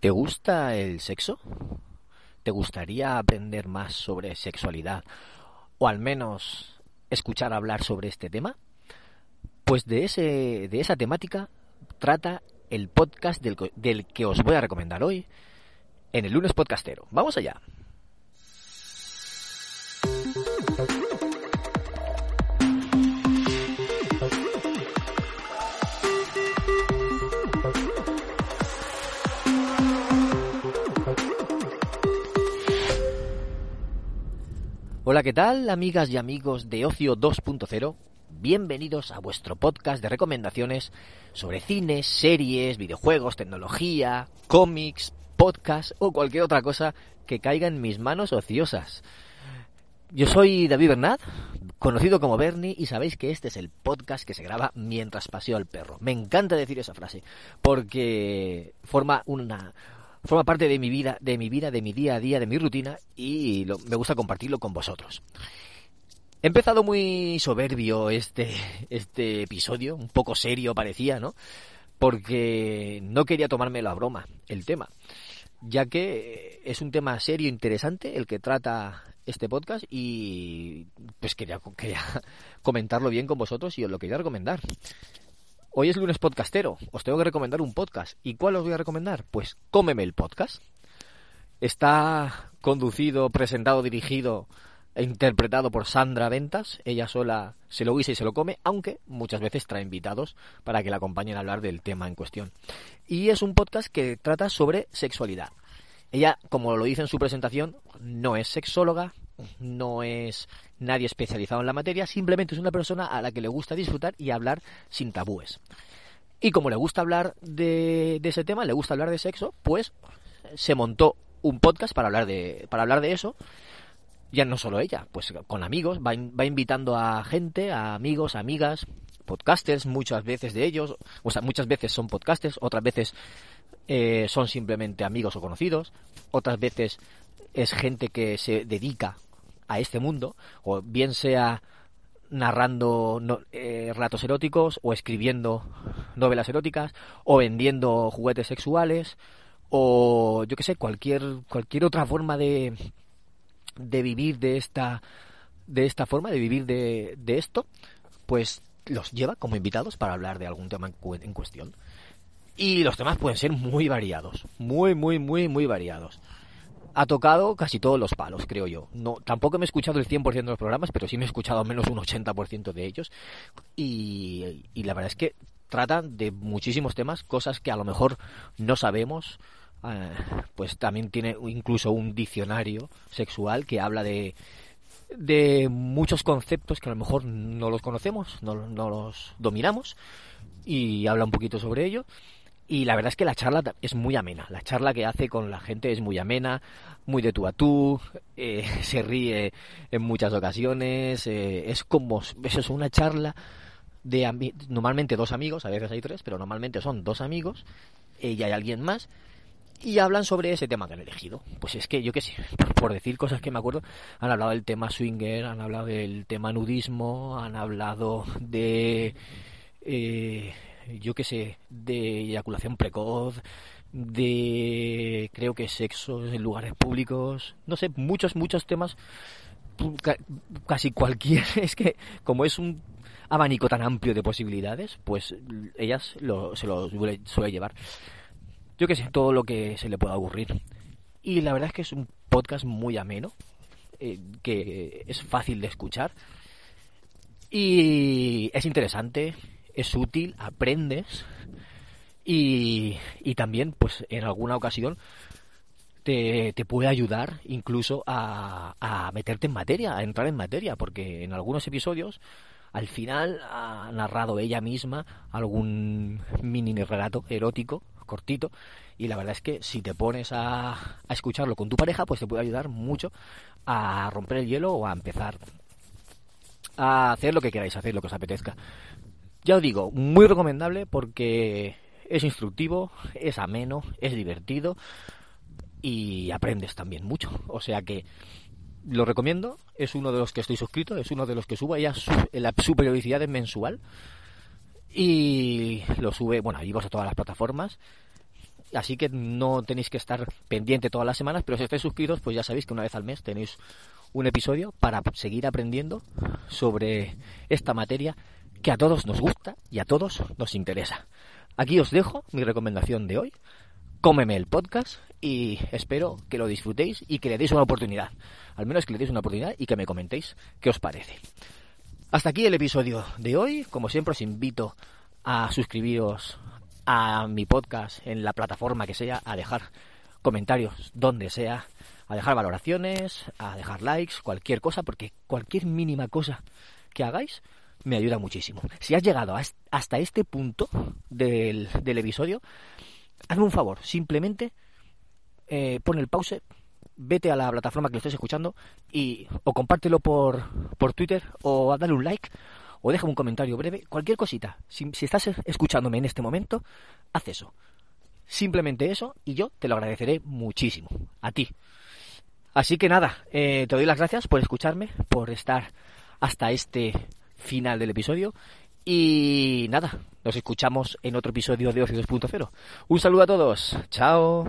¿Te gusta el sexo? ¿Te gustaría aprender más sobre sexualidad? ¿O al menos escuchar hablar sobre este tema? Pues de, ese, de esa temática trata el podcast del, del que os voy a recomendar hoy en el lunes podcastero. Vamos allá. Hola, ¿qué tal, amigas y amigos de Ocio 2.0? Bienvenidos a vuestro podcast de recomendaciones sobre cines, series, videojuegos, tecnología, cómics, podcast o cualquier otra cosa que caiga en mis manos ociosas. Yo soy David Bernat, conocido como Bernie, y sabéis que este es el podcast que se graba mientras paseo al perro. Me encanta decir esa frase, porque forma una, forma parte de mi vida, de mi vida, de mi día a día, de mi rutina y me gusta compartirlo con vosotros. He empezado muy soberbio este, este episodio, un poco serio parecía, ¿no? Porque no quería tomarme la broma el tema, ya que es un tema serio, interesante, el que trata este podcast y pues quería, quería comentarlo bien con vosotros y os lo quería recomendar. Hoy es lunes podcastero, os tengo que recomendar un podcast. ¿Y cuál os voy a recomendar? Pues Cómeme el podcast. Está conducido, presentado, dirigido e interpretado por Sandra Ventas. Ella sola se lo guisa y se lo come, aunque muchas veces trae invitados para que la acompañen a hablar del tema en cuestión. Y es un podcast que trata sobre sexualidad. Ella, como lo dice en su presentación, no es sexóloga, no es nadie especializado en la materia, simplemente es una persona a la que le gusta disfrutar y hablar sin tabúes. Y como le gusta hablar de, ese tema, le gusta hablar de sexo, pues se montó un podcast para hablar de, para hablar de eso. Ya no solo ella, pues con amigos, va, va invitando a gente, a amigos, amigas, podcasters, muchas veces de ellos, o sea, muchas veces son podcasters, otras veces eh, son simplemente amigos o conocidos, otras veces es gente que se dedica a este mundo, o bien sea narrando eh, relatos eróticos o escribiendo novelas eróticas o vendiendo juguetes sexuales o yo que sé cualquier cualquier otra forma de de vivir de esta de esta forma de vivir de, de esto pues los lleva como invitados para hablar de algún tema en cuestión. Y los temas pueden ser muy variados muy muy muy muy variados ha tocado casi todos los palos, creo yo. No, tampoco me he escuchado el 100% de los programas, pero sí me he escuchado al menos un 80% de ellos. Y, la verdad es que tratan de muchísimos temas, cosas que a lo mejor no sabemos. Eh, pues también tiene incluso un diccionario sexual que habla de, de muchos conceptos que a lo mejor no los conocemos, no, no los dominamos y habla un poquito sobre ello. Y la verdad es que la charla es muy amena. La charla que hace con la gente es muy amena, muy de tú a tú, eh, se ríe en muchas ocasiones. Eh, es como, eso es una charla de normalmente dos amigos, a veces hay tres, pero normalmente son dos amigos eh, y hay alguien más. Y hablan sobre ese tema que han elegido. Pues es que yo qué sé, por decir cosas que me acuerdo, han hablado del tema swinger, han hablado del tema nudismo, han hablado de yo qué sé, de eyaculación precoz, de creo que sexo en lugares públicos, no sé, muchos, muchos temas, casi cualquier, es que como es un abanico tan amplio de posibilidades, pues ellas lo, se lo suele, llevar. Yo qué sé, todo lo que se le pueda ocurrir. Y la verdad es que es un podcast muy ameno, eh, que es fácil de escuchar. Y es interesante, es útil, aprendes y, y también, pues en alguna ocasión, te, te, puede ayudar incluso a, a, meterte en materia, a entrar en materia, porque en algunos episodios al final ha narrado ella misma algún mini relato erótico cortito y la verdad es que si te pones a, a escucharlo con tu pareja pues te puede ayudar mucho a romper el hielo o a empezar a hacer lo que queráis hacer, lo que os apetezca. Ya os digo, muy recomendable porque es instructivo, es ameno, es divertido y aprendes también mucho. O sea que lo recomiendo, es uno de los que estoy suscrito, es uno de los que subo, ella la su periodicidad es mensual y lo sube, bueno, vas a todas las plataformas así que no tenéis que estar pendiente todas las semanas, pero si estáis suscritos, pues ya sabéis que una vez al mes tenéis un episodio para seguir aprendiendo sobre esta materia que a todos nos gusta y a todos nos interesa. Aquí os dejo mi recomendación de hoy. Cómeme el podcast y espero que lo disfrutéis y que le deis una oportunidad. Al menos que le deis una oportunidad y que me comentéis qué os parece. Hasta aquí el episodio de hoy. Como siempre os invito a suscribiros a mi podcast en la plataforma que sea, a dejar comentarios donde sea, a dejar valoraciones, a dejar likes, cualquier cosa, porque cualquier mínima cosa que hagáis me ayuda muchísimo. Si has llegado hasta este punto del, episodio, hazme un favor, simplemente eh, pon el pause, vete a la plataforma que lo estés escuchando y o compártelo por, por Twitter o dale un like o deja un comentario breve, cualquier cosita. Si, estás escuchándome en este momento, haz eso. Simplemente eso y yo te lo agradeceré muchísimo. A ti. Así que nada, eh, te doy las gracias por escucharme, por estar hasta este final del episodio. Y nada, nos escuchamos en otro episodio de Ocio 2.0. Un saludo a todos. Chao.